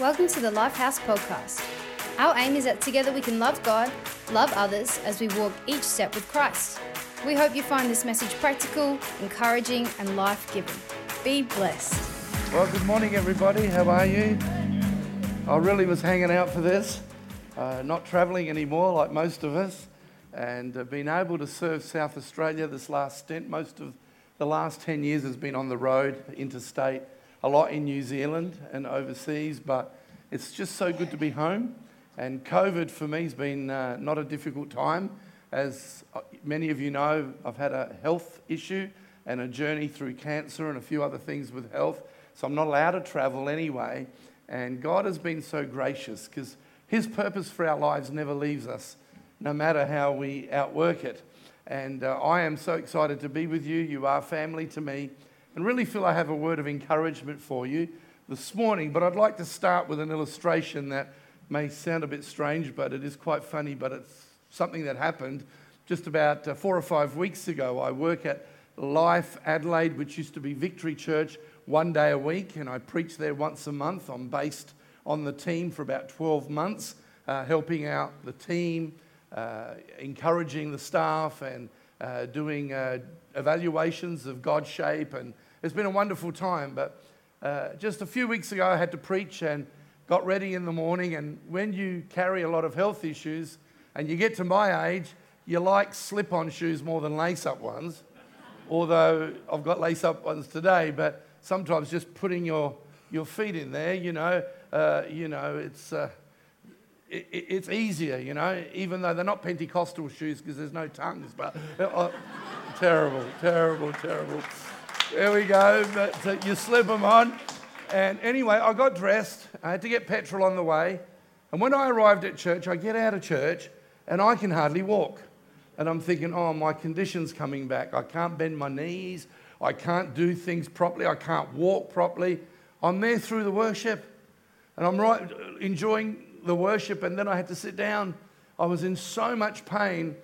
Welcome to the Lifehouse Podcast. Our aim is that together we can love God, love others as we walk each step with Christ. We hope you find this message practical, encouraging, and life giving. Be blessed. Well, good morning, everybody. How are you? I really was hanging out for this, uh, not travelling anymore like most of us, and uh, being able to serve South Australia this last stint. Most of the last 10 years has been on the road, interstate, a lot in New Zealand and overseas, but it's just so good to be home. And COVID for me has been uh, not a difficult time. As uh, many of you know, I've had a health issue and a journey through cancer and a few other things with health. So I'm not allowed to travel anyway. And God has been so gracious because His purpose for our lives never leaves us, no matter how we outwork it. And uh, I am so excited to be with you. You are family to me and really feel I have a word of encouragement for you this morning. But I'd like to start with an illustration that may sound a bit strange, but it is quite funny. But it's something that happened just about uh, four or five weeks ago. I work at Life Adelaide, which used to be Victory Church, one day a week, and I preach there once a month. I'm based on the team for about 12 months, uh, helping out the team, uh, encouraging the staff, and uh, doing uh, evaluations of God's shape. And it's been a wonderful time. But uh, just a few weeks ago, I had to preach and got ready in the morning. And when you carry a lot of health issues and you get to my age, you like slip on shoes more than lace up ones. Although I've got lace up ones today, but sometimes just putting your, your feet in there, you know, uh, you know, it's, uh, it, it's easier, you know, even though they're not Pentecostal shoes because there's no tongues, but uh, terrible, terrible, terrible. There we go. But uh, you slip them on. And anyway, I got dressed. I had to get petrol on the way. And when I arrived at church, I get out of church and I can hardly walk. And I'm thinking, oh, my condition's coming back. I can't bend my knees. I can't do things properly. I can't walk properly. I'm there through the worship and I'm right enjoying the worship. And then I had to sit down. I was in so much pain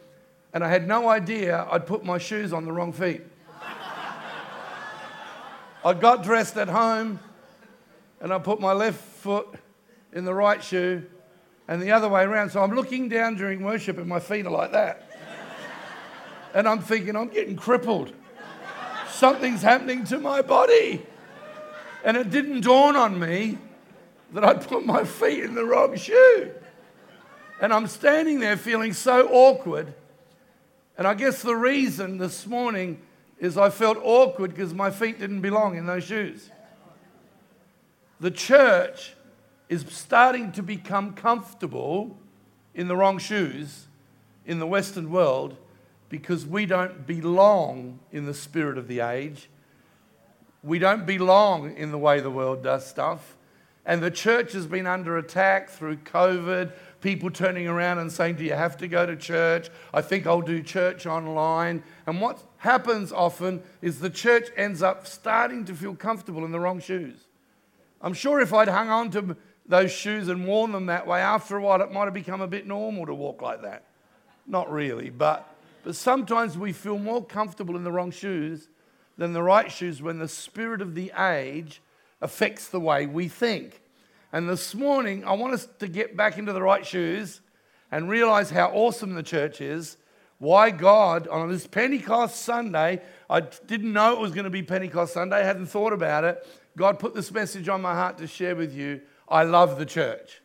and I had no idea I'd put my shoes on the wrong feet. I got dressed at home and I put my left foot in the right shoe and the other way around. So I'm looking down during worship and my feet are like that. And I'm thinking, I'm getting crippled. Something's happening to my body. And it didn't dawn on me that I'd put my feet in the wrong shoe. And I'm standing there feeling so awkward. And I guess the reason this morning is I felt awkward because my feet didn't belong in those shoes. The church is starting to become comfortable in the wrong shoes in the Western world because we don't belong in the spirit of the age. We don't belong in the way the world does stuff. And the church has been under attack through COVID, people turning around and saying, Do you have to go to church? I think I'll do church online. And what happens often is the church ends up starting to feel comfortable in the wrong shoes. I'm sure if I'd hung on to those shoes and worn them that way, after a while it might have become a bit normal to walk like that. Not really, but, but sometimes we feel more comfortable in the wrong shoes than the right shoes when the spirit of the age affects the way we think. And this morning, I want us to get back into the right shoes and realize how awesome the church is why God, on this Pentecost Sunday, I didn't know it was going to be Pentecost Sunday, I hadn't thought about it. God put this message on my heart to share with you. I love the church.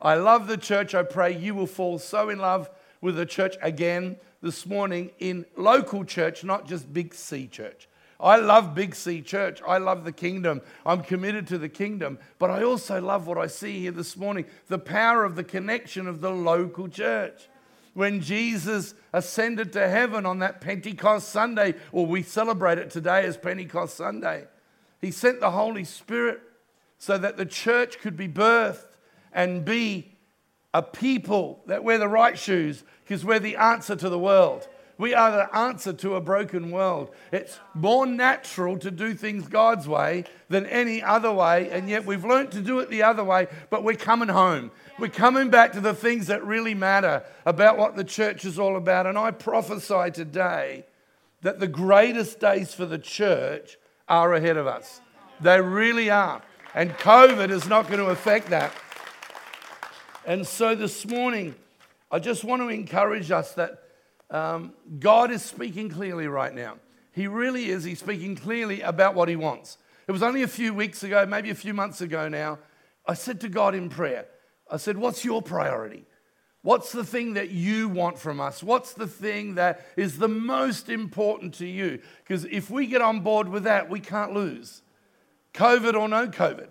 I love the church. I pray you will fall so in love with the church again this morning in local church, not just Big C church. I love Big C Church. I love the kingdom. I'm committed to the kingdom. But I also love what I see here this morning the power of the connection of the local church when Jesus ascended to heaven on that Pentecost Sunday, or we celebrate it today as Pentecost Sunday. He sent the Holy Spirit so that the church could be birthed and be a people that wear the right shoes because we're the answer to the world. We are the answer to a broken world. It's more natural to do things God's way than any other way, and yet we've learned to do it the other way, but we're coming home. We're coming back to the things that really matter about what the church is all about. And I prophesy today that the greatest days for the church are ahead of us. They really are. And COVID is not going to affect that. And so this morning, I just want to encourage us that um, God is speaking clearly right now. He really is. He's speaking clearly about what He wants. It was only a few weeks ago, maybe a few months ago now, I said to God in prayer, I said, What's your priority? What's the thing that you want from us? What's the thing that is the most important to you? Because if we get on board with that, we can't lose. COVID or no COVID.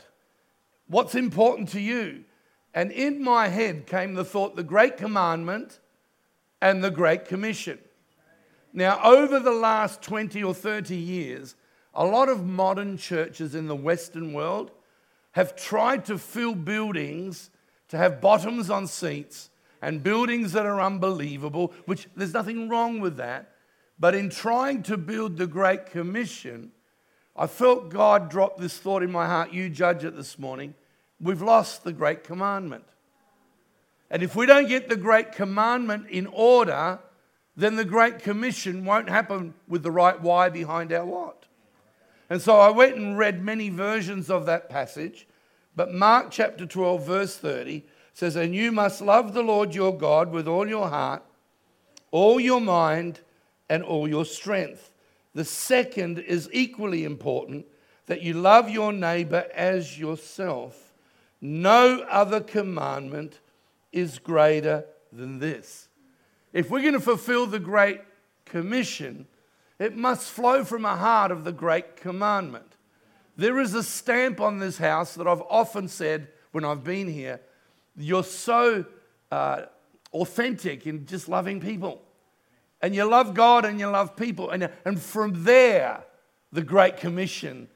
What's important to you? And in my head came the thought the Great Commandment and the Great Commission. Now, over the last 20 or 30 years, a lot of modern churches in the Western world have tried to fill buildings to have bottoms on seats and buildings that are unbelievable, which there's nothing wrong with that. But in trying to build the Great Commission, I felt God drop this thought in my heart. You judge it this morning. We've lost the Great Commandment. And if we don't get the Great Commandment in order, then the Great Commission won't happen with the right why behind our what. And so I went and read many versions of that passage. But Mark chapter 12, verse 30 says, And you must love the Lord your God with all your heart, all your mind, and all your strength. The second is equally important that you love your neighbor as yourself. No other commandment is greater than this. If we're going to fulfill the Great Commission, it must flow from a heart of the Great Commandment. There is a stamp on this house that I've often said when I've been here you're so uh, authentic in just loving people. And you love God and you love people. And, and from there, the Great Commission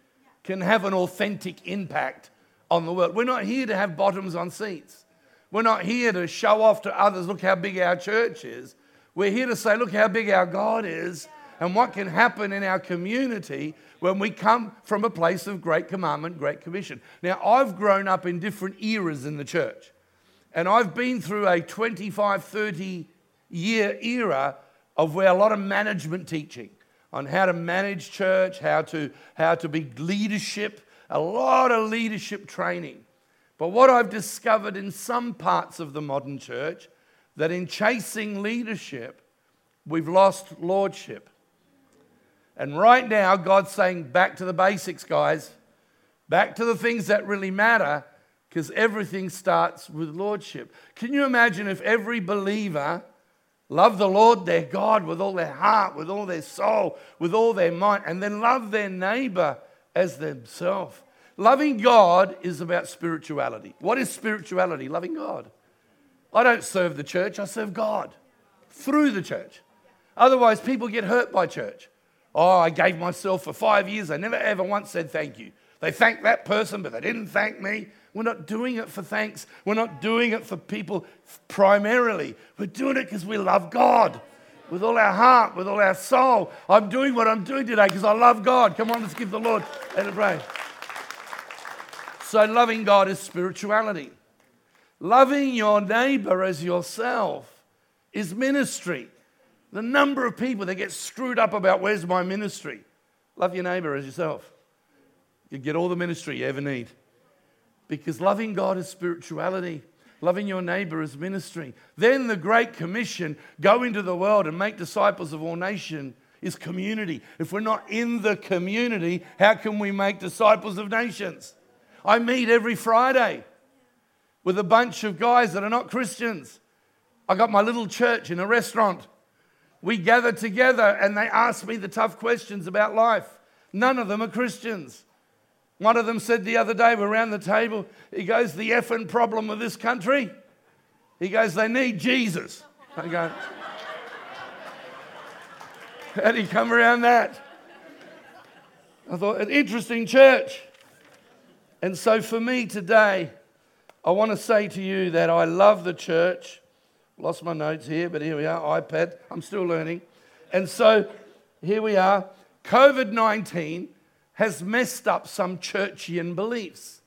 can have an authentic impact on the world. We're not here to have bottoms on seats. We're not here to show off to others, look how big our church is. We're here to say, look how big our God is and what can happen in our community when we come from a place of great commandment, great commission. Now, I've grown up in different eras in the church, and I've been through a 25, 30 year era of where a lot of management teaching on how to manage church, how to, how to be leadership, a lot of leadership training. But what I've discovered in some parts of the modern church, that in chasing leadership, we've lost lordship. And right now, God's saying, back to the basics, guys. Back to the things that really matter, because everything starts with lordship. Can you imagine if every believer loved the Lord their God with all their heart, with all their soul, with all their might, and then love their neighbor as themselves? Loving God is about spirituality. What is spirituality? Loving God. I don't serve the church, I serve God through the church. Otherwise, people get hurt by church. Oh, I gave myself for five years. I never ever once said thank you. They thanked that person, but they didn't thank me. We're not doing it for thanks. We're not doing it for people primarily. We're doing it because we love God with all our heart, with all our soul. I'm doing what I'm doing today because I love God. Come on, let's give the Lord a praise. So, loving God is spirituality. Loving your neighbor as yourself is ministry. The number of people that get screwed up about where's my ministry. Love your neighbor as yourself. You get all the ministry you ever need. Because loving God is spirituality. Loving your neighbor is ministry. Then the Great Commission go into the world and make disciples of all nations is community. If we're not in the community, how can we make disciples of nations? I meet every Friday with a bunch of guys that are not Christians. I got my little church in a restaurant. We gather together and they ask me the tough questions about life. None of them are Christians. One of them said the other day, we're around the table, he goes, The effing problem of this country? He goes, They need Jesus. I go, How do you come around that? I thought, an interesting church. And so for me today, I want to say to you that I love the church. Lost my notes here, but here we are, iPad. I'm still learning. And so here we are. COVID 19 has messed up some churchian beliefs.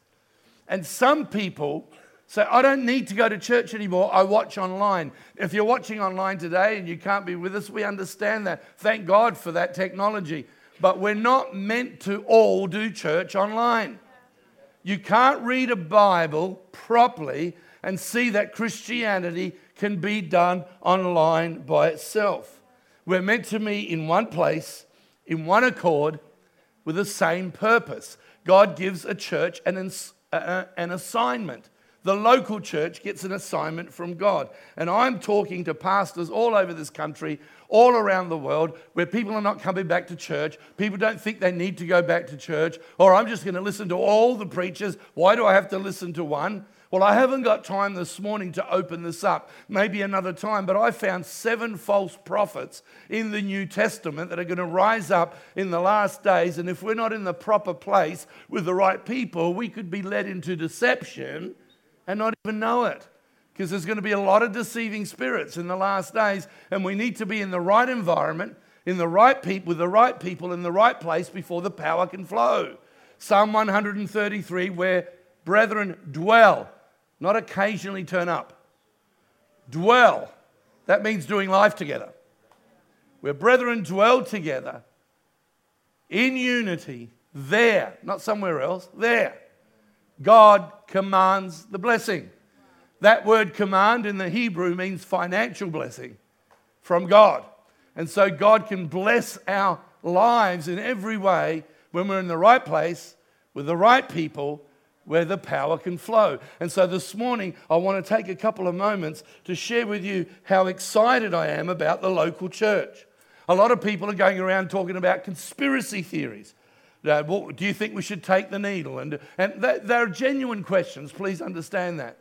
And some people say, I don't need to go to church anymore. I watch online. If you're watching online today and you can't be with us, we understand that. Thank God for that technology. But we're not meant to all do church online. You can't read a Bible properly and see that Christianity can be done online by itself. We're meant to meet in one place, in one accord, with the same purpose. God gives a church an, uh, uh, an assignment. The local church gets an assignment from God. And I'm talking to pastors all over this country, all around the world, where people are not coming back to church. People don't think they need to go back to church, or I'm just going to listen to all the preachers. Why do I have to listen to one? Well, I haven't got time this morning to open this up, maybe another time, but I found seven false prophets in the New Testament that are going to rise up in the last days. And if we're not in the proper place with the right people, we could be led into deception and not even know it. Because there's going to be a lot of deceiving spirits in the last days, and we need to be in the right environment, in the right people, with the right people in the right place before the power can flow. Psalm 133, where brethren dwell not occasionally turn up. Dwell. That means doing life together. Where brethren dwell together in unity, there, not somewhere else, there, God commands the blessing. That word command in the Hebrew means financial blessing from God. And so God can bless our lives in every way when we're in the right place with the right people where the power can flow. And so this morning, I want to take a couple of moments to share with you how excited I am about the local church. A lot of people are going around talking about conspiracy theories. Uh, do you think we should take the needle? And, and they're genuine questions, please understand that.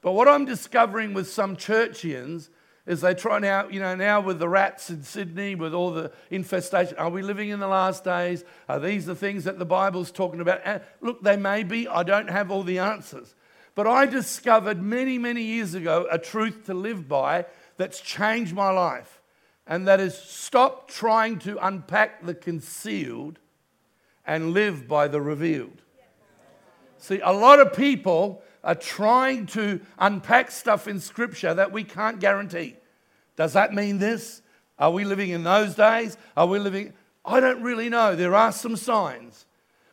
But what I'm discovering with some churchians is they try now, you know, now with the rats in Sydney, with all the infestation, are we living in the last days? Are these the things that the Bible's talking about? And look, they may be. I don't have all the answers. But I discovered many, many years ago a truth to live by that's changed my life. And that is stop trying to unpack the concealed and live by the revealed. See, a lot of people are trying to unpack stuff in Scripture that we can't guarantee. Does that mean this? Are we living in those days? Are we living? I don't really know. There are some signs.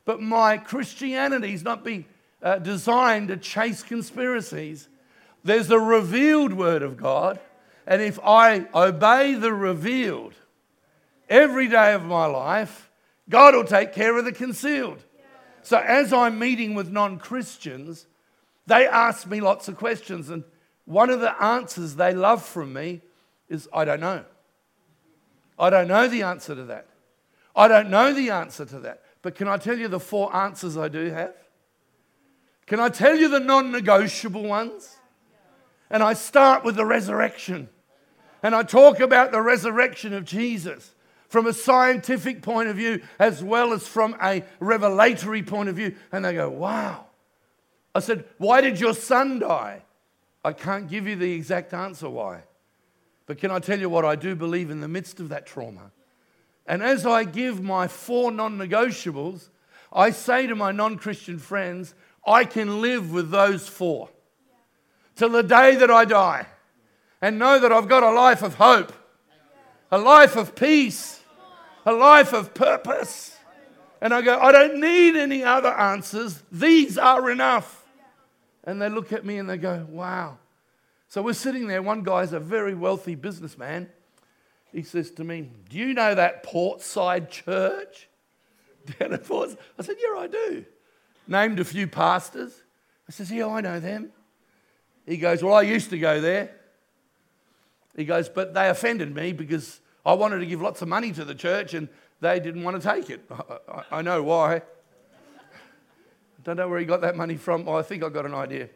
But my Christianity is not being uh, designed to chase conspiracies. There's a revealed word of God. And if I obey the revealed every day of my life, God will take care of the concealed. So as I'm meeting with non Christians, they ask me lots of questions, and one of the answers they love from me is I don't know. I don't know the answer to that. I don't know the answer to that. But can I tell you the four answers I do have? Can I tell you the non negotiable ones? And I start with the resurrection. And I talk about the resurrection of Jesus from a scientific point of view as well as from a revelatory point of view. And they go, wow. I said, Why did your son die? I can't give you the exact answer why. But can I tell you what I do believe in the midst of that trauma? And as I give my four non negotiables, I say to my non Christian friends, I can live with those four till the day that I die and know that I've got a life of hope, a life of peace, a life of purpose. And I go, I don't need any other answers. These are enough. And they look at me and they go, wow. So we're sitting there. One guy's a very wealthy businessman. He says to me, Do you know that Portside church down at Portside? I said, Yeah, I do. Named a few pastors. I says, Yeah, I know them. He goes, Well, I used to go there. He goes, But they offended me because I wanted to give lots of money to the church and they didn't want to take it. I, I, I know why. I Don't know where he got that money from. Oh, I think I got an idea.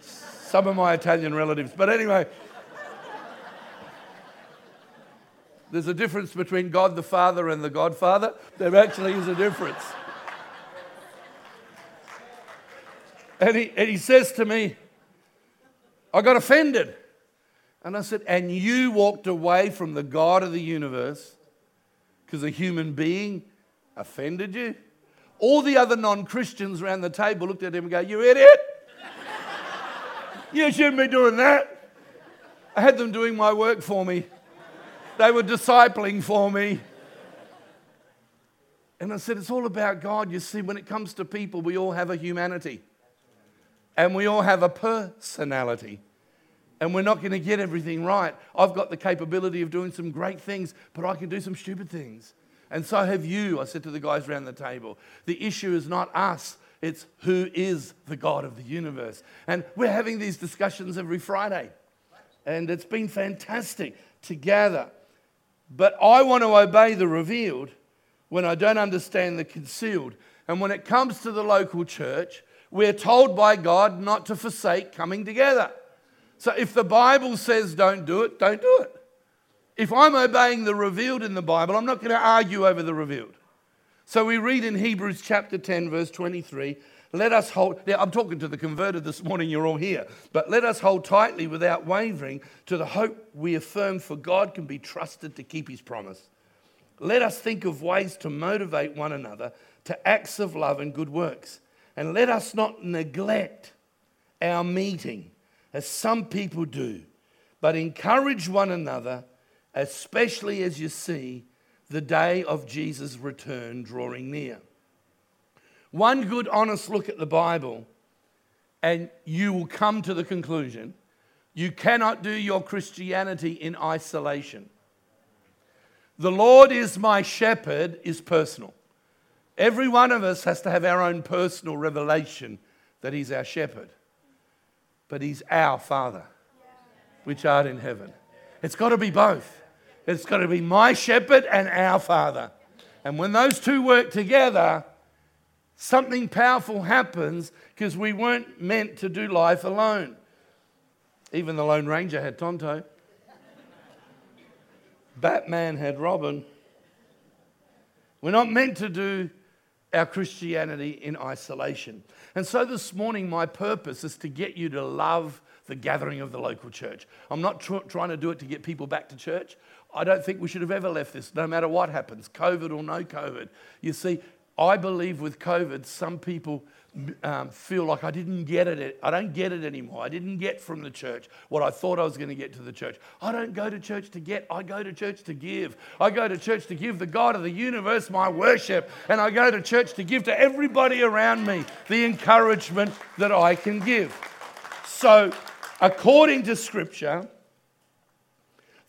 Some of my Italian relatives. But anyway, there's a difference between God the Father and the Godfather. There actually is a difference. And he, and he says to me, I got offended. And I said, And you walked away from the God of the universe because a human being offended you? All the other non Christians around the table looked at him and go, You idiot! you shouldn't be doing that. I had them doing my work for me, they were discipling for me. And I said, It's all about God. You see, when it comes to people, we all have a humanity and we all have a personality. And we're not going to get everything right. I've got the capability of doing some great things, but I can do some stupid things. And so have you, I said to the guys around the table. The issue is not us, it's who is the God of the universe. And we're having these discussions every Friday. And it's been fantastic to gather. But I want to obey the revealed when I don't understand the concealed. And when it comes to the local church, we're told by God not to forsake coming together. So if the Bible says don't do it, don't do it. If I'm obeying the revealed in the Bible, I'm not going to argue over the revealed. So we read in Hebrews chapter 10, verse 23 let us hold, now I'm talking to the converted this morning, you're all here, but let us hold tightly without wavering to the hope we affirm, for God can be trusted to keep his promise. Let us think of ways to motivate one another to acts of love and good works. And let us not neglect our meeting, as some people do, but encourage one another, especially as you see the day of Jesus' return drawing near. One good, honest look at the Bible, and you will come to the conclusion you cannot do your Christianity in isolation. The Lord is my shepherd is personal. Every one of us has to have our own personal revelation that He's our shepherd. But He's our Father, which art in heaven. It's got to be both. It's got to be my shepherd and our Father. And when those two work together, something powerful happens because we weren't meant to do life alone. Even the Lone Ranger had Tonto. Batman had Robin. We're not meant to do our Christianity in isolation. And so this morning, my purpose is to get you to love the gathering of the local church. I'm not tr- trying to do it to get people back to church. I don't think we should have ever left this, no matter what happens, COVID or no COVID. You see, I believe with COVID, some people um, feel like I didn't get it. I don't get it anymore. I didn't get from the church what I thought I was going to get to the church. I don't go to church to get, I go to church to give. I go to church to give the God of the universe my worship. And I go to church to give to everybody around me the encouragement that I can give. So, according to Scripture,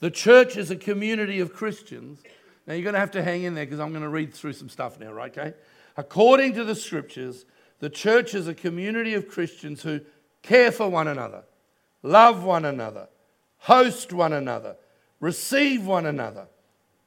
the church is a community of Christians. Now, you're going to have to hang in there because I'm going to read through some stuff now, right? Okay? According to the Scriptures, the church is a community of Christians who care for one another, love one another, host one another, receive one another,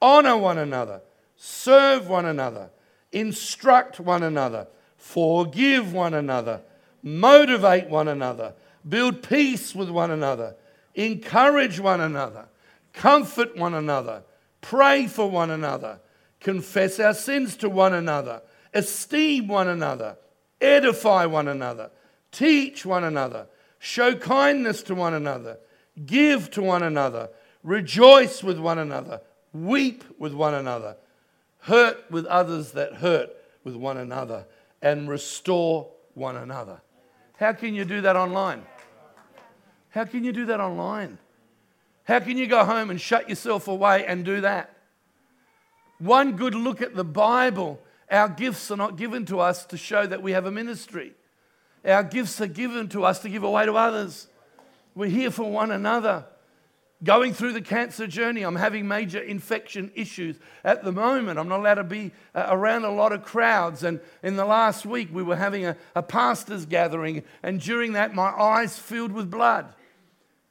honor one another, serve one another, instruct one another, forgive one another, motivate one another, build peace with one another, encourage one another, comfort one another, pray for one another, confess our sins to one another, esteem one another edify one another, teach one another, show kindness to one another, give to one another, rejoice with one another, weep with one another, hurt with others that hurt with one another, and restore one another. How can you do that online? How can you do that online? How can you go home and shut yourself away and do that? One good look at the Bible our gifts are not given to us to show that we have a ministry. Our gifts are given to us to give away to others. We're here for one another. Going through the cancer journey, I'm having major infection issues at the moment. I'm not allowed to be uh, around a lot of crowds. And in the last week, we were having a, a pastor's gathering, and during that, my eyes filled with blood.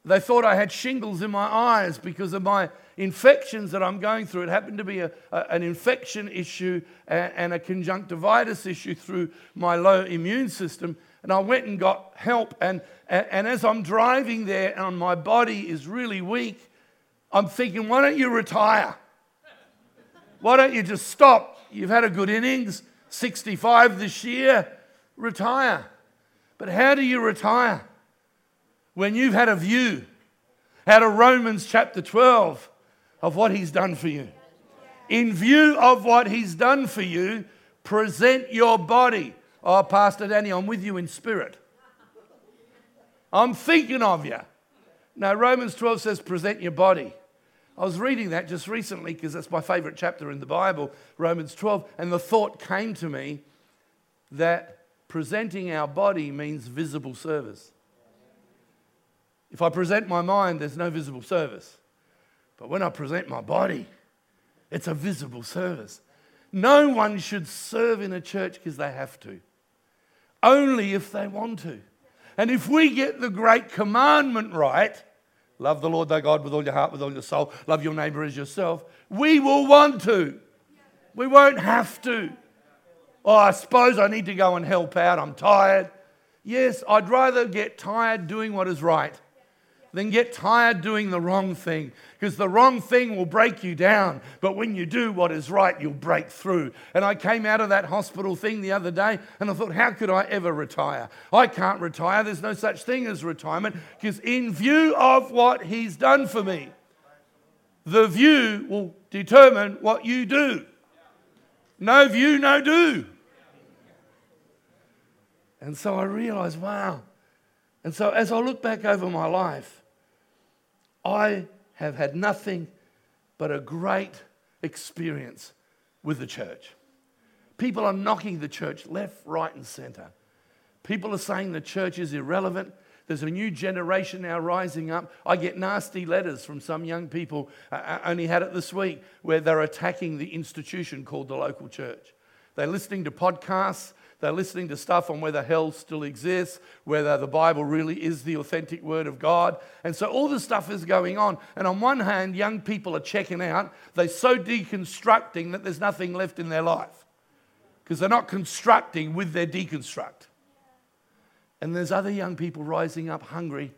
They thought I had shingles in my eyes because of my infections that I'm going through. It happened to be a, a, an infection issue and, and a conjunctivitis issue through my low immune system. And I went and got help. And, and, and as I'm driving there and my body is really weak, I'm thinking, why don't you retire? Why don't you just stop? You've had a good innings, 65 this year, retire. But how do you retire? When you've had a view out of Romans chapter 12 of what He's done for you. In view of what He's done for you, present your body. Oh, Pastor Danny, I'm with you in spirit. I'm thinking of you. Now, Romans 12 says, present your body. I was reading that just recently because that's my favorite chapter in the Bible, Romans 12, and the thought came to me that presenting our body means visible service. If I present my mind, there's no visible service. But when I present my body, it's a visible service. No one should serve in a church because they have to, only if they want to. And if we get the great commandment right, love the Lord thy God with all your heart, with all your soul, love your neighbor as yourself, we will want to. We won't have to. Oh, I suppose I need to go and help out. I'm tired. Yes, I'd rather get tired doing what is right than get tired doing the wrong thing because the wrong thing will break you down. But when you do what is right, you'll break through. And I came out of that hospital thing the other day and I thought, how could I ever retire? I can't retire. There's no such thing as retirement because, in view of what He's done for me, the view will determine what you do. No view, no do. And so I realized, wow. And so as I look back over my life, I have had nothing but a great experience with the church. People are knocking the church left, right, and center. People are saying the church is irrelevant. There's a new generation now rising up. I get nasty letters from some young people, I only had it this week, where they're attacking the institution called the local church. They're listening to podcasts, they're listening to stuff on whether hell still exists, whether the Bible really is the authentic word of God. And so all this stuff is going on. And on one hand, young people are checking out. They're so deconstructing that there's nothing left in their life because they're not constructing with their deconstruct. And there's other young people rising up hungry.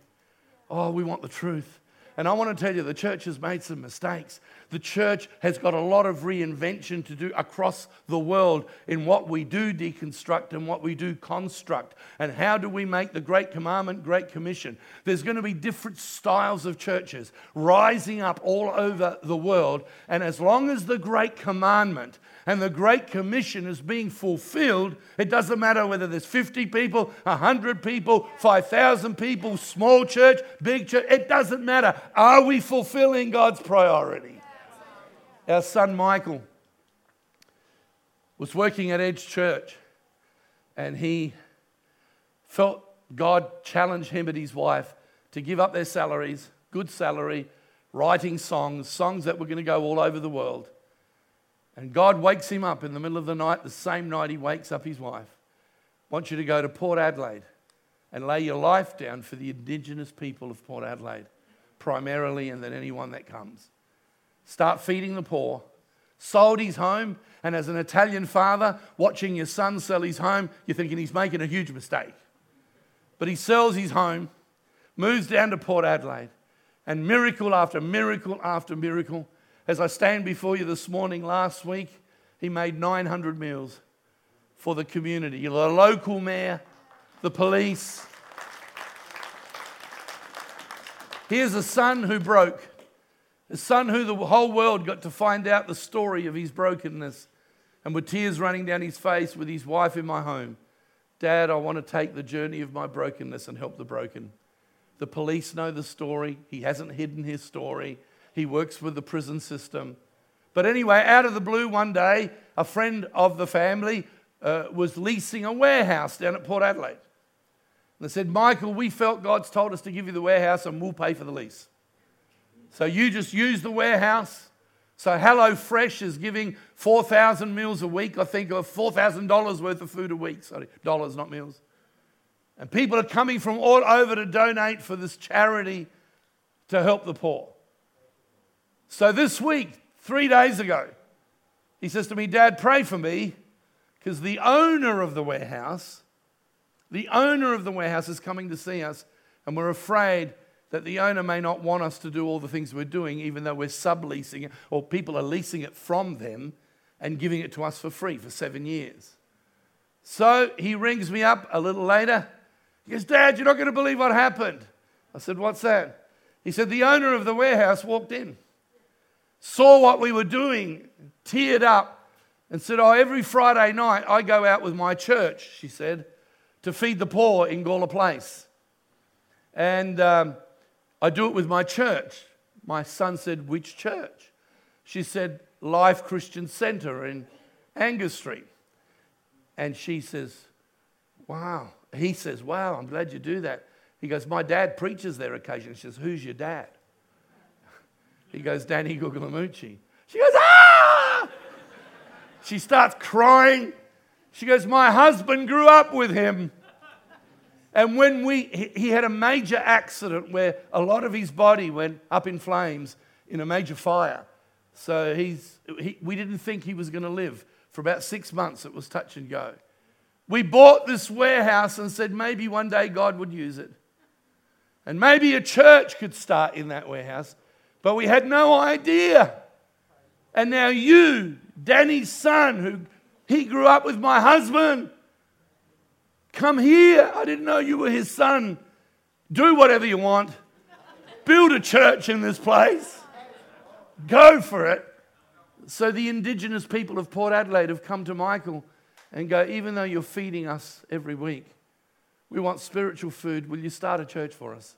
Oh, we want the truth. And I want to tell you, the church has made some mistakes. The church has got a lot of reinvention to do across the world in what we do deconstruct and what we do construct. And how do we make the Great Commandment, Great Commission? There's going to be different styles of churches rising up all over the world. And as long as the Great Commandment and the Great Commission is being fulfilled, it doesn't matter whether there's 50 people, 100 people, 5,000 people, small church, big church, it doesn't matter. Are we fulfilling God's priority? Our son Michael was working at Edge Church and he felt God challenge him and his wife to give up their salaries, good salary, writing songs, songs that were going to go all over the world and God wakes him up in the middle of the night, the same night he wakes up his wife. I want you to go to Port Adelaide and lay your life down for the Indigenous people of Port Adelaide, primarily, and then anyone that comes. Start feeding the poor. Sold his home, and as an Italian father, watching your son sell his home, you're thinking he's making a huge mistake. But he sells his home, moves down to Port Adelaide, and miracle after miracle after miracle, as I stand before you this morning, last week, he made 900 meals for the community. The local mayor, the police. Here's a son who broke, a son who the whole world got to find out the story of his brokenness. And with tears running down his face, with his wife in my home, Dad, I want to take the journey of my brokenness and help the broken. The police know the story. He hasn't hidden his story. He works with the prison system. But anyway, out of the blue, one day, a friend of the family uh, was leasing a warehouse down at Port Adelaide. And they said, Michael, we felt God's told us to give you the warehouse and we'll pay for the lease. So you just use the warehouse. So Hello Fresh is giving 4,000 meals a week, I think, or $4,000 worth of food a week. Sorry, dollars, not meals. And people are coming from all over to donate for this charity to help the poor. So this week, three days ago, he says to me, Dad, pray for me because the owner of the warehouse, the owner of the warehouse is coming to see us, and we're afraid that the owner may not want us to do all the things we're doing, even though we're subleasing it, or people are leasing it from them and giving it to us for free for seven years. So he rings me up a little later. He goes, Dad, you're not going to believe what happened. I said, What's that? He said, The owner of the warehouse walked in saw what we were doing, teared up, and said, Oh, every Friday night I go out with my church, she said, to feed the poor in Gawler Place. And um, I do it with my church. My son said, Which church? She said, Life Christian Center in Angus Street. And she says, Wow. He says, Wow, I'm glad you do that. He goes, My dad preaches there occasionally. She says, Who's your dad? He goes, Danny Guglielmucci. She goes, Ah! She starts crying. She goes, My husband grew up with him. And when we, he had a major accident where a lot of his body went up in flames in a major fire. So he's, he, we didn't think he was going to live. For about six months, it was touch and go. We bought this warehouse and said maybe one day God would use it. And maybe a church could start in that warehouse. But we had no idea. And now you, Danny's son, who he grew up with my husband, come here. I didn't know you were his son. Do whatever you want. Build a church in this place. Go for it. So the indigenous people of Port Adelaide have come to Michael and go, even though you're feeding us every week, we want spiritual food. Will you start a church for us?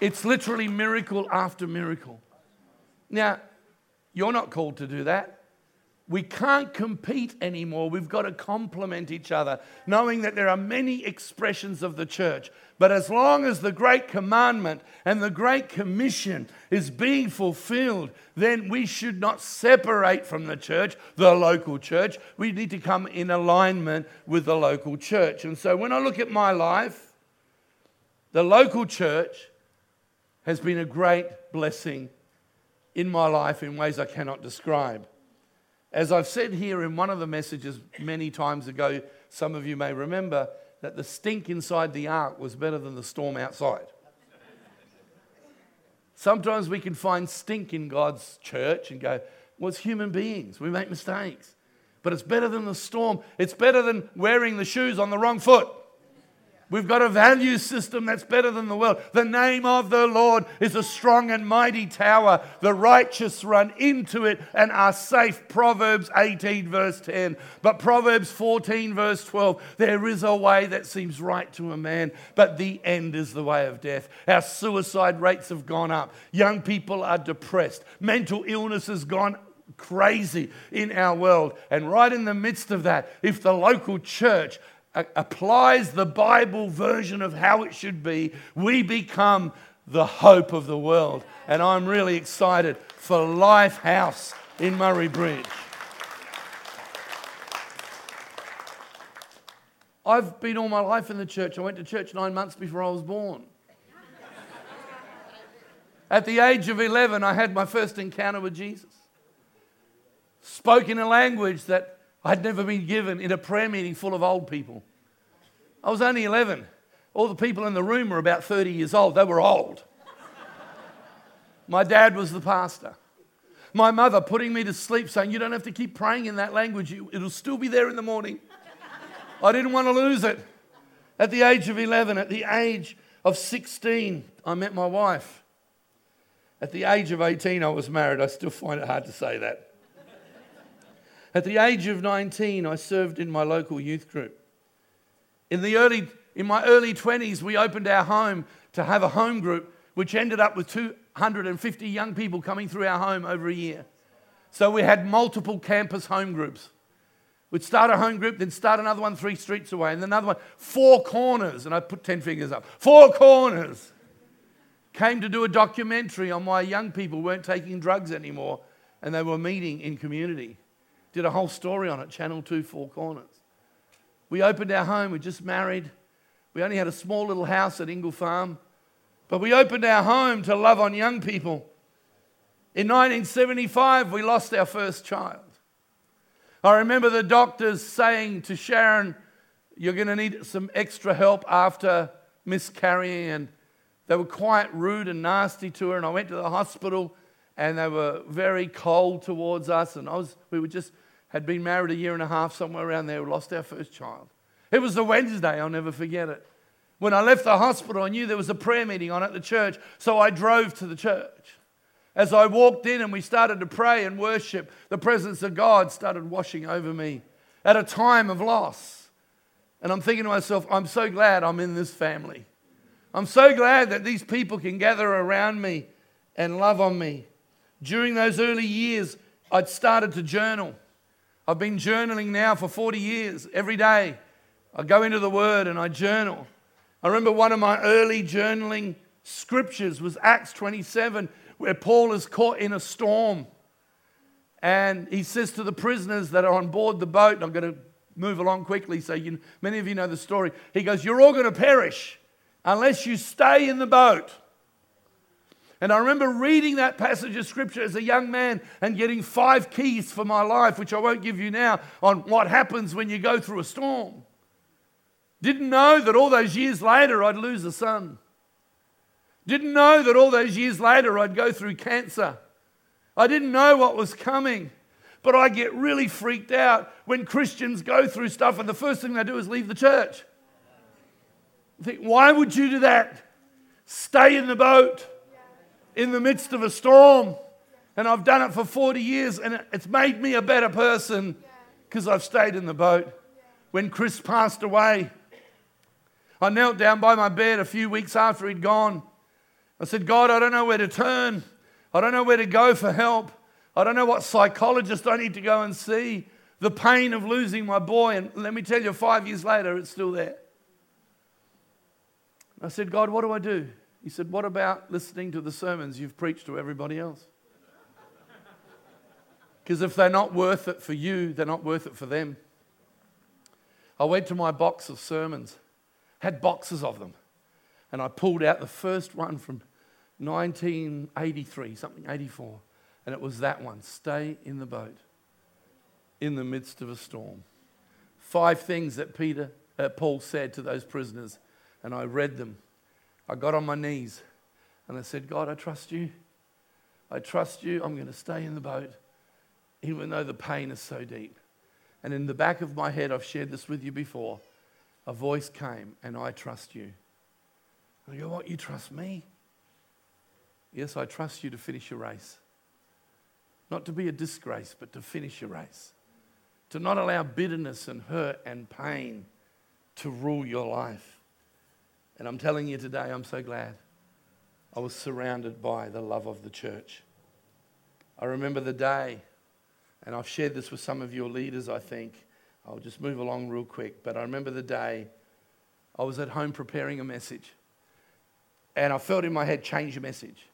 It's literally miracle after miracle. Now, you're not called to do that. We can't compete anymore. We've got to complement each other, knowing that there are many expressions of the church. But as long as the Great Commandment and the Great Commission is being fulfilled, then we should not separate from the church, the local church. We need to come in alignment with the local church. And so when I look at my life, the local church has been a great blessing in my life in ways I cannot describe. As I've said here in one of the messages many times ago, some of you may remember that the stink inside the ark was better than the storm outside. Sometimes we can find stink in God's church and go, well, it's human beings. We make mistakes. But it's better than the storm. It's better than wearing the shoes on the wrong foot. We've got a value system that's better than the world. The name of the Lord is a strong and mighty tower. The righteous run into it and are safe. Proverbs 18, verse 10. But Proverbs 14, verse 12 there is a way that seems right to a man, but the end is the way of death. Our suicide rates have gone up. Young people are depressed. Mental illness has gone crazy in our world. And right in the midst of that, if the local church applies the Bible version of how it should be, we become the hope of the world. And I'm really excited for Life House in Murray Bridge. I've been all my life in the church. I went to church nine months before I was born. At the age of 11, I had my first encounter with Jesus. Spoke in a language that I'd never been given in a prayer meeting full of old people. I was only 11. All the people in the room were about 30 years old. They were old. My dad was the pastor. My mother putting me to sleep, saying, You don't have to keep praying in that language, it'll still be there in the morning. I didn't want to lose it. At the age of 11, at the age of 16, I met my wife. At the age of 18, I was married. I still find it hard to say that. At the age of 19, I served in my local youth group. In, the early, in my early 20s, we opened our home to have a home group, which ended up with 250 young people coming through our home over a year. So we had multiple campus home groups. We'd start a home group, then start another one three streets away, and another one, four corners. And I put 10 fingers up. Four corners. Came to do a documentary on why young people weren't taking drugs anymore and they were meeting in community. Did a whole story on it, Channel 2, Four Corners. We opened our home, we just married. We only had a small little house at Ingle Farm. But we opened our home to love on young people. In 1975, we lost our first child. I remember the doctors saying to Sharon, You're going to need some extra help after miscarrying. And they were quite rude and nasty to her. And I went to the hospital and they were very cold towards us. And I was, we were just had been married a year and a half, somewhere around there. We lost our first child. It was a Wednesday, I'll never forget it. When I left the hospital, I knew there was a prayer meeting on at the church, so I drove to the church. As I walked in and we started to pray and worship, the presence of God started washing over me at a time of loss. And I'm thinking to myself, I'm so glad I'm in this family. I'm so glad that these people can gather around me and love on me. During those early years, I'd started to journal. I've been journaling now for 40 years. Every day, I go into the Word and I journal. I remember one of my early journaling scriptures was Acts 27, where Paul is caught in a storm. And he says to the prisoners that are on board the boat, and I'm going to move along quickly so you, many of you know the story. He goes, You're all going to perish unless you stay in the boat. And I remember reading that passage of scripture as a young man and getting five keys for my life, which I won't give you now, on what happens when you go through a storm. Didn't know that all those years later I'd lose a son. Didn't know that all those years later I'd go through cancer. I didn't know what was coming. But I get really freaked out when Christians go through stuff and the first thing they do is leave the church. I think, why would you do that? Stay in the boat in the midst of a storm. And I've done it for 40 years and it's made me a better person because I've stayed in the boat. When Chris passed away, I knelt down by my bed a few weeks after he'd gone. I said, God, I don't know where to turn. I don't know where to go for help. I don't know what psychologist I need to go and see. The pain of losing my boy. And let me tell you, five years later, it's still there. I said, God, what do I do? He said, What about listening to the sermons you've preached to everybody else? Because if they're not worth it for you, they're not worth it for them. I went to my box of sermons, had boxes of them, and I pulled out the first one from 1983, something 84. And it was that one stay in the boat in the midst of a storm. Five things that Peter, uh, Paul said to those prisoners, and I read them. I got on my knees and I said, God, I trust you. I trust you. I'm going to stay in the boat, even though the pain is so deep. And in the back of my head, I've shared this with you before, a voice came, and I trust you. And I go, What? You trust me? Yes, I trust you to finish your race. Not to be a disgrace, but to finish your race. To not allow bitterness and hurt and pain to rule your life. And I'm telling you today, I'm so glad I was surrounded by the love of the church. I remember the day, and I've shared this with some of your leaders, I think. I'll just move along real quick. But I remember the day I was at home preparing a message, and I felt in my head, change your message.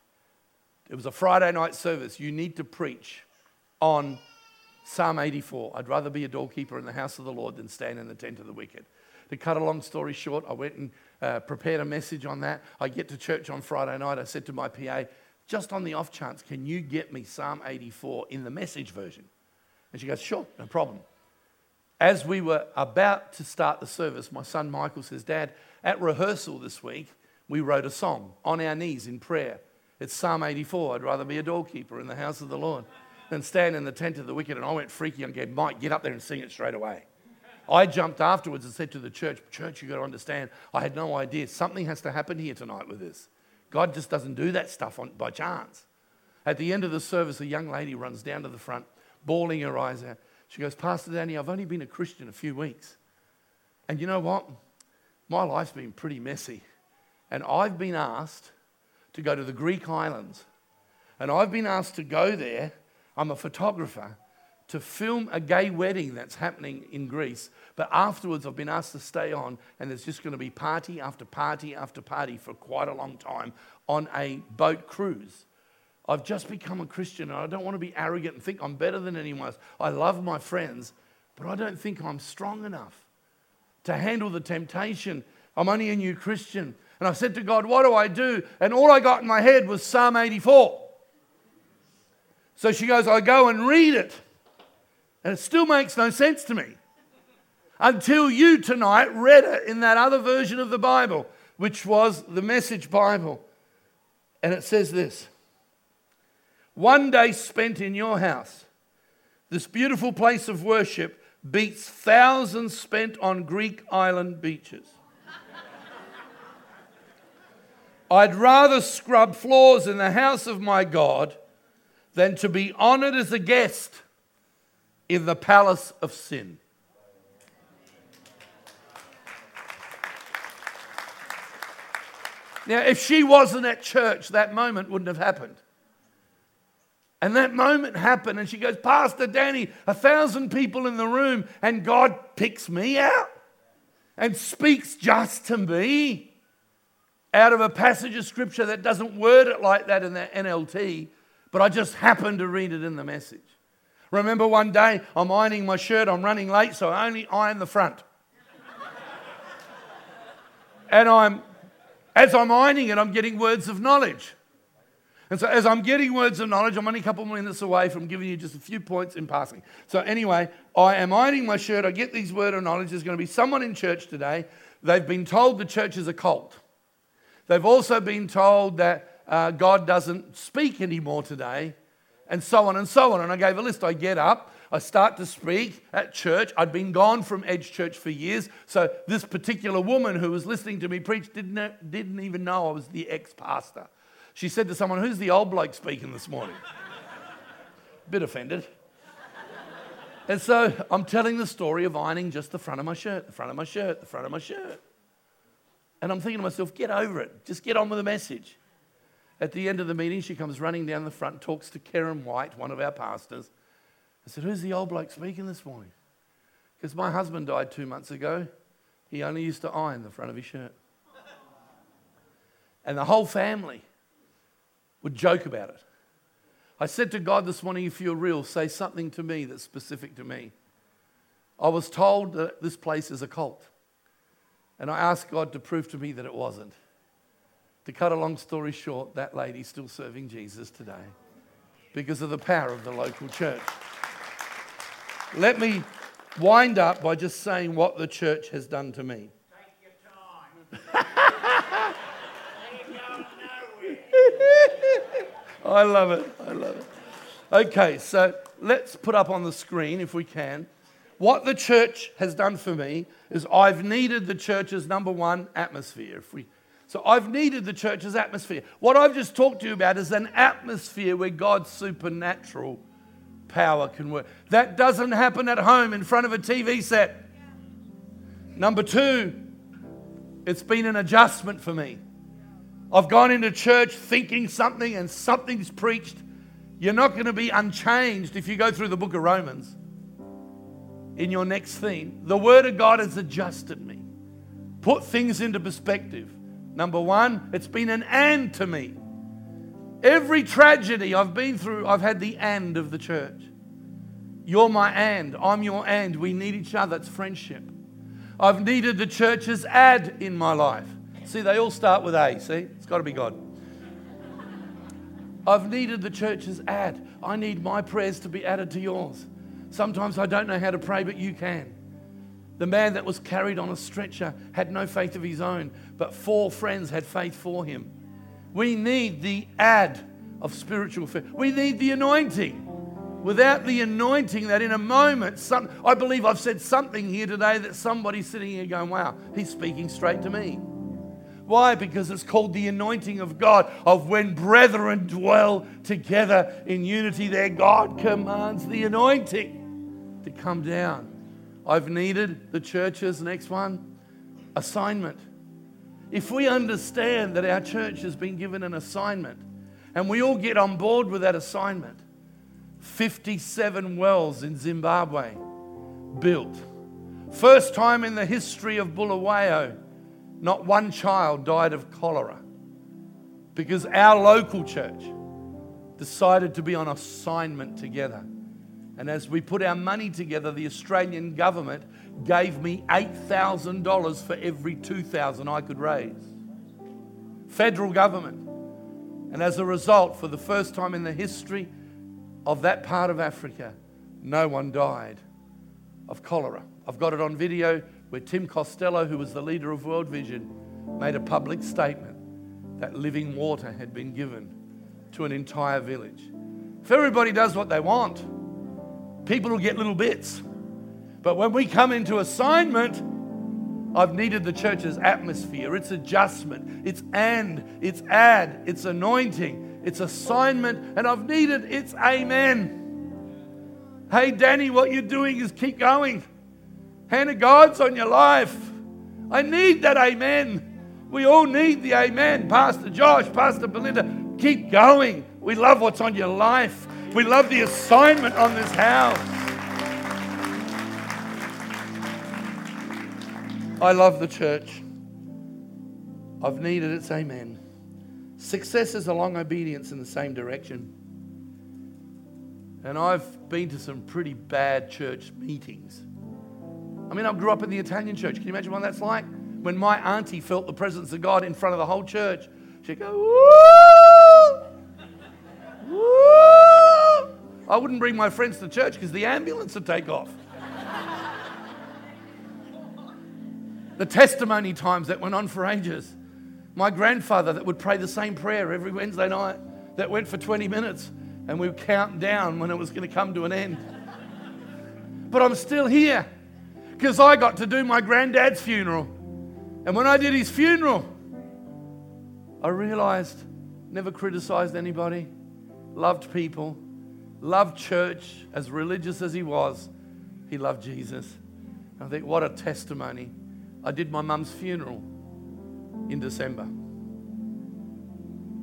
It was a Friday night service. You need to preach on Psalm 84. I'd rather be a doorkeeper in the house of the Lord than stand in the tent of the wicked. To cut a long story short, I went and uh, prepared a message on that. I get to church on Friday night. I said to my PA, just on the off chance, can you get me Psalm 84 in the message version? And she goes, sure, no problem. As we were about to start the service, my son Michael says, Dad, at rehearsal this week, we wrote a song on our knees in prayer. It's Psalm 84. I'd rather be a doorkeeper in the house of the Lord than stand in the tent of the wicked. And I went freaky and go, Mike, get up there and sing it straight away. I jumped afterwards and said to the church, Church, you've got to understand, I had no idea. Something has to happen here tonight with this. God just doesn't do that stuff on, by chance. At the end of the service, a young lady runs down to the front, bawling her eyes out. She goes, Pastor Danny, I've only been a Christian a few weeks. And you know what? My life's been pretty messy. And I've been asked to go to the Greek islands. And I've been asked to go there. I'm a photographer to film a gay wedding that's happening in Greece. But afterwards, I've been asked to stay on, and there's just going to be party after party after party for quite a long time on a boat cruise. I've just become a Christian, and I don't want to be arrogant and think I'm better than anyone else. I love my friends, but I don't think I'm strong enough to handle the temptation. I'm only a new Christian. And I said to God, What do I do? And all I got in my head was Psalm 84. So she goes, I go and read it. And it still makes no sense to me until you tonight read it in that other version of the Bible, which was the Message Bible. And it says this One day spent in your house, this beautiful place of worship beats thousands spent on Greek island beaches. I'd rather scrub floors in the house of my God than to be honored as a guest in the palace of sin. Now, if she wasn't at church, that moment wouldn't have happened. And that moment happened, and she goes, Pastor Danny, a thousand people in the room, and God picks me out and speaks just to me out of a passage of scripture that doesn't word it like that in the NLT, but I just happened to read it in the message. Remember one day I'm ironing my shirt, I'm running late, so I only iron the front. and I'm, as I'm ironing it, I'm getting words of knowledge. And so, as I'm getting words of knowledge, I'm only a couple minutes away from giving you just a few points in passing. So, anyway, I am ironing my shirt. I get these words of knowledge. There's going to be someone in church today. They've been told the church is a cult. They've also been told that uh, God doesn't speak anymore today, and so on and so on. And I gave a list. I get up. I start to speak at church. I'd been gone from Edge Church for years. So this particular woman who was listening to me preach didn't, didn't even know I was the ex pastor. She said to someone, Who's the old bloke speaking this morning? Bit offended. And so I'm telling the story of ironing just the front of my shirt, the front of my shirt, the front of my shirt. And I'm thinking to myself, get over it. Just get on with the message. At the end of the meeting, she comes running down the front, talks to Karen White, one of our pastors. I said, Who's the old bloke speaking this morning? Because my husband died two months ago. He only used to iron the front of his shirt. And the whole family would joke about it. I said to God this morning, if you're real, say something to me that's specific to me. I was told that this place is a cult. And I asked God to prove to me that it wasn't. To cut a long story short, that lady's still serving Jesus today because of the power of the local church. Let me wind up by just saying what the church has done to me. I love it. I love it. Okay, so let's put up on the screen, if we can, what the church has done for me is I've needed the church's number one atmosphere. If we, so I've needed the church's atmosphere. What I've just talked to you about is an atmosphere where God's supernatural power can work. That doesn't happen at home in front of a TV set. Number two, it's been an adjustment for me. I've gone into church thinking something and something's preached. You're not going to be unchanged if you go through the book of Romans in your next theme. The Word of God has adjusted me, put things into perspective. Number one, it's been an and to me. Every tragedy I've been through, I've had the and of the church. You're my and, I'm your and. We need each other. It's friendship. I've needed the church's add in my life. See, they all start with A, see? It's got to be God. I've needed the church's add. I need my prayers to be added to yours. Sometimes I don't know how to pray, but you can. The man that was carried on a stretcher had no faith of his own, but four friends had faith for him. We need the add of spiritual faith. We need the anointing. Without the anointing, that in a moment, some, I believe I've said something here today that somebody's sitting here going, wow, he's speaking straight to me. Why? Because it's called the anointing of God, of when brethren dwell together in unity there. God commands the anointing to come down. I've needed the church's next one assignment. If we understand that our church has been given an assignment and we all get on board with that assignment, 57 wells in Zimbabwe built. First time in the history of Bulawayo not one child died of cholera because our local church decided to be on assignment together. And as we put our money together, the Australian government gave me $8,000 for every 2,000 I could raise. Federal government. And as a result, for the first time in the history of that part of Africa, no one died of cholera. I've got it on video where Tim Costello, who was the leader of World Vision, made a public statement that living water had been given to an entire village. If everybody does what they want, people will get little bits. But when we come into assignment, I've needed the church's atmosphere, its adjustment, its and, its add, its anointing, its assignment, and I've needed its amen. Hey, Danny, what you're doing is keep going. Hand of God's on your life. I need that amen. We all need the amen. Pastor Josh, Pastor Belinda, keep going. We love what's on your life. We love the assignment on this house. I love the church. I've needed its amen. Success is a long obedience in the same direction. And I've been to some pretty bad church meetings. I mean, I grew up in the Italian church. Can you imagine what that's like? When my auntie felt the presence of God in front of the whole church, she'd go, woo! I wouldn't bring my friends to church because the ambulance would take off. the testimony times that went on for ages. My grandfather that would pray the same prayer every Wednesday night that went for 20 minutes and we would count down when it was going to come to an end. But I'm still here because I got to do my granddad's funeral. And when I did his funeral, I realized never criticized anybody, loved people, loved church, as religious as he was, he loved Jesus. I think, what a testimony. I did my mum's funeral in December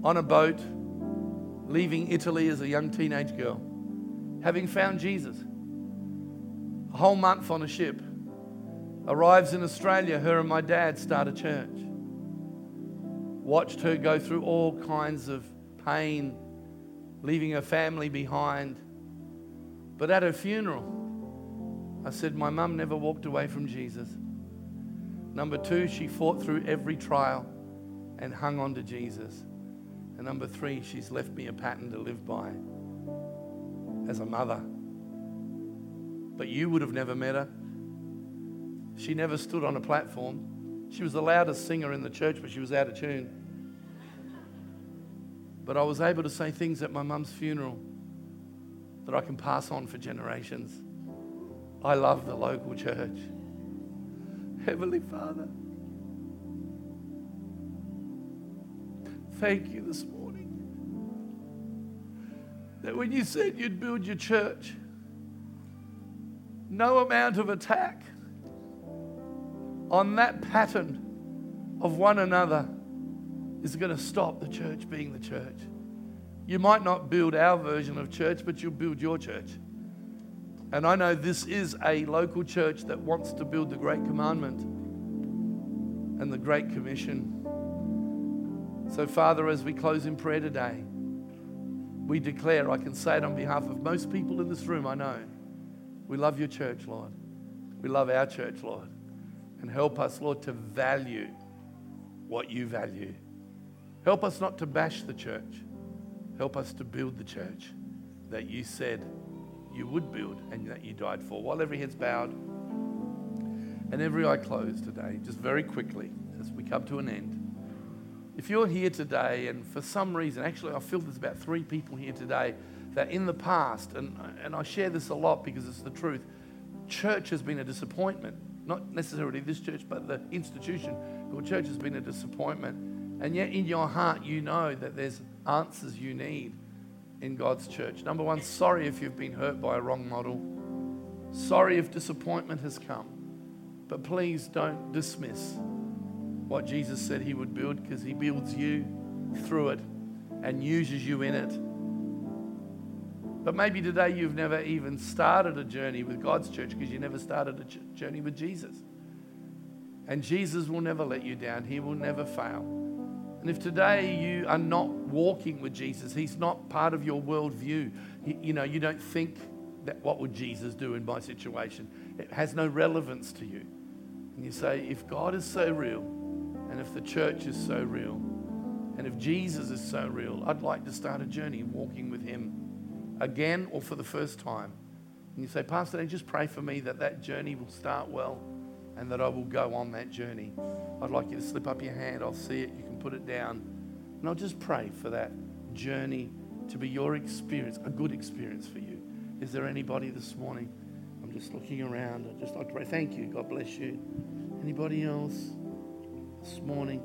on a boat leaving Italy as a young teenage girl, having found Jesus. A whole month on a ship. Arrives in Australia, her and my dad start a church. Watched her go through all kinds of pain, leaving her family behind. But at her funeral, I said, My mum never walked away from Jesus. Number two, she fought through every trial and hung on to Jesus. And number three, she's left me a pattern to live by as a mother. But you would have never met her. She never stood on a platform. She was the loudest singer in the church, but she was out of tune. But I was able to say things at my mum's funeral that I can pass on for generations. I love the local church. Heavenly Father, thank you this morning that when you said you'd build your church, no amount of attack on that pattern of one another is going to stop the church being the church. You might not build our version of church, but you'll build your church. And I know this is a local church that wants to build the Great Commandment and the Great Commission. So, Father, as we close in prayer today, we declare, I can say it on behalf of most people in this room, I know, we love your church, Lord. We love our church, Lord. And help us, Lord, to value what you value. Help us not to bash the church. Help us to build the church that you said you would build and that you died for. While every head's bowed and every eye closed today, just very quickly as we come to an end. If you're here today and for some reason, actually, I feel there's about three people here today that in the past, and, and I share this a lot because it's the truth, church has been a disappointment. Not necessarily this church, but the institution called church has been a disappointment. And yet, in your heart, you know that there's answers you need in God's church. Number one, sorry if you've been hurt by a wrong model. Sorry if disappointment has come. But please don't dismiss what Jesus said he would build because he builds you through it and uses you in it. But maybe today you've never even started a journey with God's church because you never started a journey with Jesus. And Jesus will never let you down, He will never fail. And if today you are not walking with Jesus, He's not part of your worldview, you know, you don't think that what would Jesus do in my situation? It has no relevance to you. And you say, if God is so real, and if the church is so real, and if Jesus is so real, I'd like to start a journey walking with Him again or for the first time. And you say, Pastor, just pray for me that that journey will start well and that I will go on that journey. I'd like you to slip up your hand. I'll see it. You can put it down. And I'll just pray for that journey to be your experience, a good experience for you. Is there anybody this morning? I'm just looking around. I'd just like to pray. Thank you. God bless you. Anybody else this morning?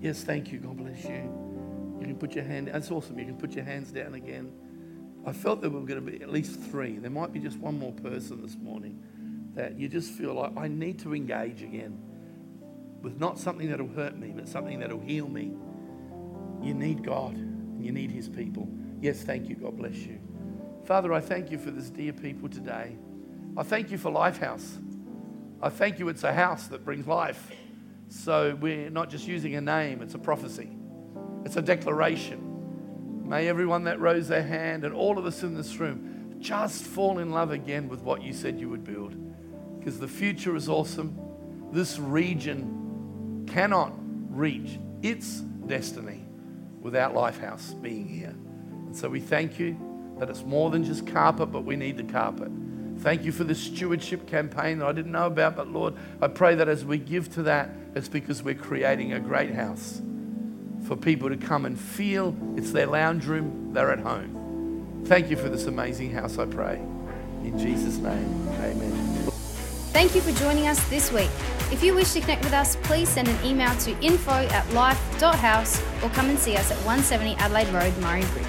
Yes, thank you. God bless you. You can put your hand. That's awesome. You can put your hands down again. I felt there were going to be at least three. There might be just one more person this morning that you just feel like I need to engage again. with not something that'll hurt me, but something that'll heal me. You need God and you need His people. Yes, thank you. God bless you. Father, I thank you for this dear people today. I thank you for Lifehouse. I thank you, it's a house that brings life. So we're not just using a name, it's a prophecy, it's a declaration. May everyone that rose their hand and all of us in this room just fall in love again with what you said you would build. Because the future is awesome. This region cannot reach its destiny without Lifehouse being here. And so we thank you that it's more than just carpet, but we need the carpet. Thank you for the stewardship campaign that I didn't know about, but Lord, I pray that as we give to that, it's because we're creating a great house for people to come and feel it's their lounge room, they're at home. Thank you for this amazing house, I pray. In Jesus' name, amen. Thank you for joining us this week. If you wish to connect with us, please send an email to info at life.house or come and see us at 170 Adelaide Road, Murray Bridge.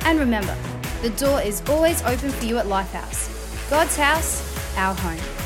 And remember, the door is always open for you at Lifehouse. God's house, our home.